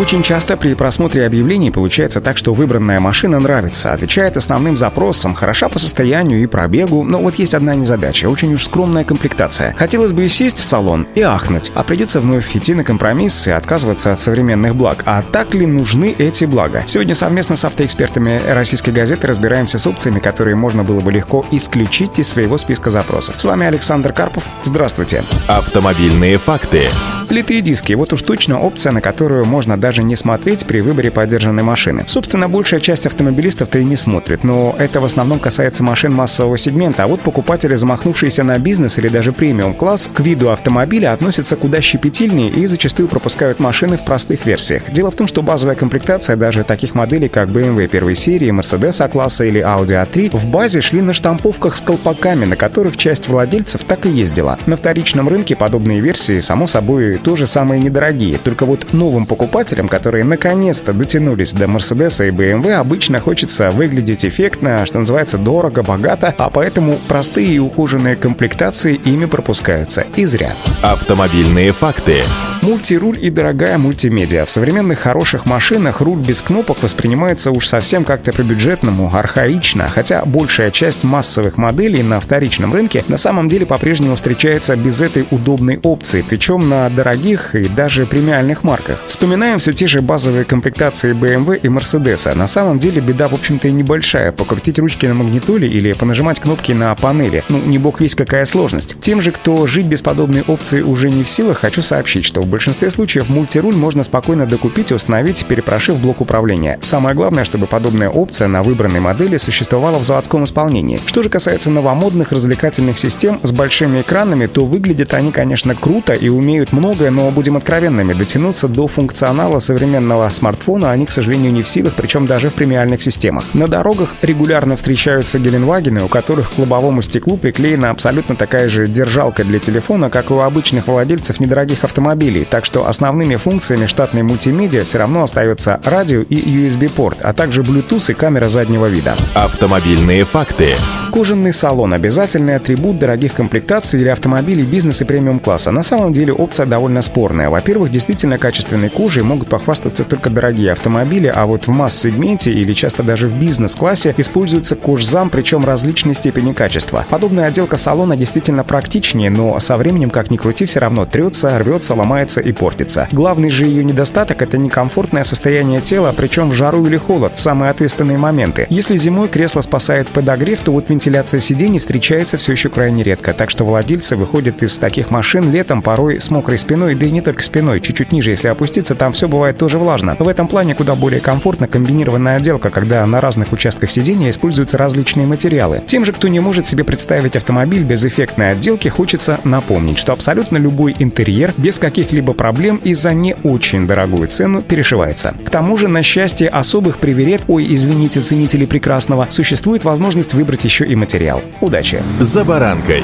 Очень часто при просмотре объявлений получается так, что выбранная машина нравится, отвечает основным запросам, хороша по состоянию и пробегу, но вот есть одна незадача, очень уж скромная комплектация. Хотелось бы сесть в салон и ахнуть, а придется вновь идти на компромисс и отказываться от современных благ. А так ли нужны эти блага? Сегодня совместно с автоэкспертами российской газеты разбираемся с опциями, которые можно было бы легко исключить из своего списка запросов. С вами Александр Карпов. Здравствуйте. Автомобильные факты. Литые диски – вот уж точно опция, на которую можно даже не смотреть при выборе поддержанной машины. Собственно, большая часть автомобилистов-то и не смотрит, но это в основном касается машин массового сегмента, а вот покупатели, замахнувшиеся на бизнес или даже премиум-класс, к виду автомобиля относятся куда щепетильнее и зачастую пропускают машины в простых версиях. Дело в том, что базовая комплектация даже таких моделей, как BMW первой серии, Mercedes А-класса или Audi A3, в базе шли на штамповках с колпаками, на которых часть владельцев так и ездила. На вторичном рынке подобные версии, само собой, тоже самые недорогие. Только вот новым покупателям, которые наконец-то дотянулись до Мерседеса и BMW, обычно хочется выглядеть эффектно, что называется дорого, богато, а поэтому простые и ухоженные комплектации ими пропускаются. И зря. Автомобильные факты. Мультируль и дорогая мультимедиа. В современных хороших машинах руль без кнопок воспринимается уж совсем как-то по-бюджетному, архаично, хотя большая часть массовых моделей на вторичном рынке на самом деле по-прежнему встречается без этой удобной опции, причем на дорогих и даже премиальных марках. Вспоминаем все те же базовые комплектации BMW и Mercedes. На самом деле беда, в общем-то, и небольшая. Покрутить ручки на магнитоле или понажимать кнопки на панели. Ну, не бог весь какая сложность. Тем же, кто жить без подобной опции уже не в силах, хочу сообщить, что большинстве случаев мультируль можно спокойно докупить и установить, перепрошив блок управления. Самое главное, чтобы подобная опция на выбранной модели существовала в заводском исполнении. Что же касается новомодных развлекательных систем с большими экранами, то выглядят они, конечно, круто и умеют многое, но будем откровенными, дотянуться до функционала современного смартфона они, к сожалению, не в силах, причем даже в премиальных системах. На дорогах регулярно встречаются Геленвагены, у которых к лобовому стеклу приклеена абсолютно такая же держалка для телефона, как и у обычных владельцев недорогих автомобилей автомобилей, так что основными функциями штатной мультимедиа все равно остаются радио и USB-порт, а также Bluetooth и камера заднего вида. Автомобильные факты. Кожаный салон – обязательный атрибут дорогих комплектаций для автомобилей бизнес и премиум-класса. На самом деле опция довольно спорная. Во-первых, действительно качественной кожей могут похвастаться только дорогие автомобили, а вот в масс-сегменте или часто даже в бизнес-классе используется кожзам, причем различной степени качества. Подобная отделка салона действительно практичнее, но со временем, как ни крути, все равно трется, рвется, ломается и портится. Главный же ее недостаток – это некомфортное состояние тела, причем в жару или холод, в самые ответственные моменты. Если зимой кресло спасает подогрев, то вот вентиляция сидений встречается все еще крайне редко, так что владельцы выходят из таких машин летом порой с мокрой спиной, да и не только спиной, чуть-чуть ниже, если опуститься, там все бывает тоже влажно. В этом плане куда более комфортно комбинированная отделка, когда на разных участках сидения используются различные материалы. Тем же, кто не может себе представить автомобиль без эффектной отделки, хочется напомнить, что абсолютно любой интерьер без каких-либо проблем и за не очень дорогую цену перешивается. К тому же, на счастье особых приверед, ой, извините, ценители прекрасного, существует возможность выбрать еще и материал. Удачи! «За баранкой».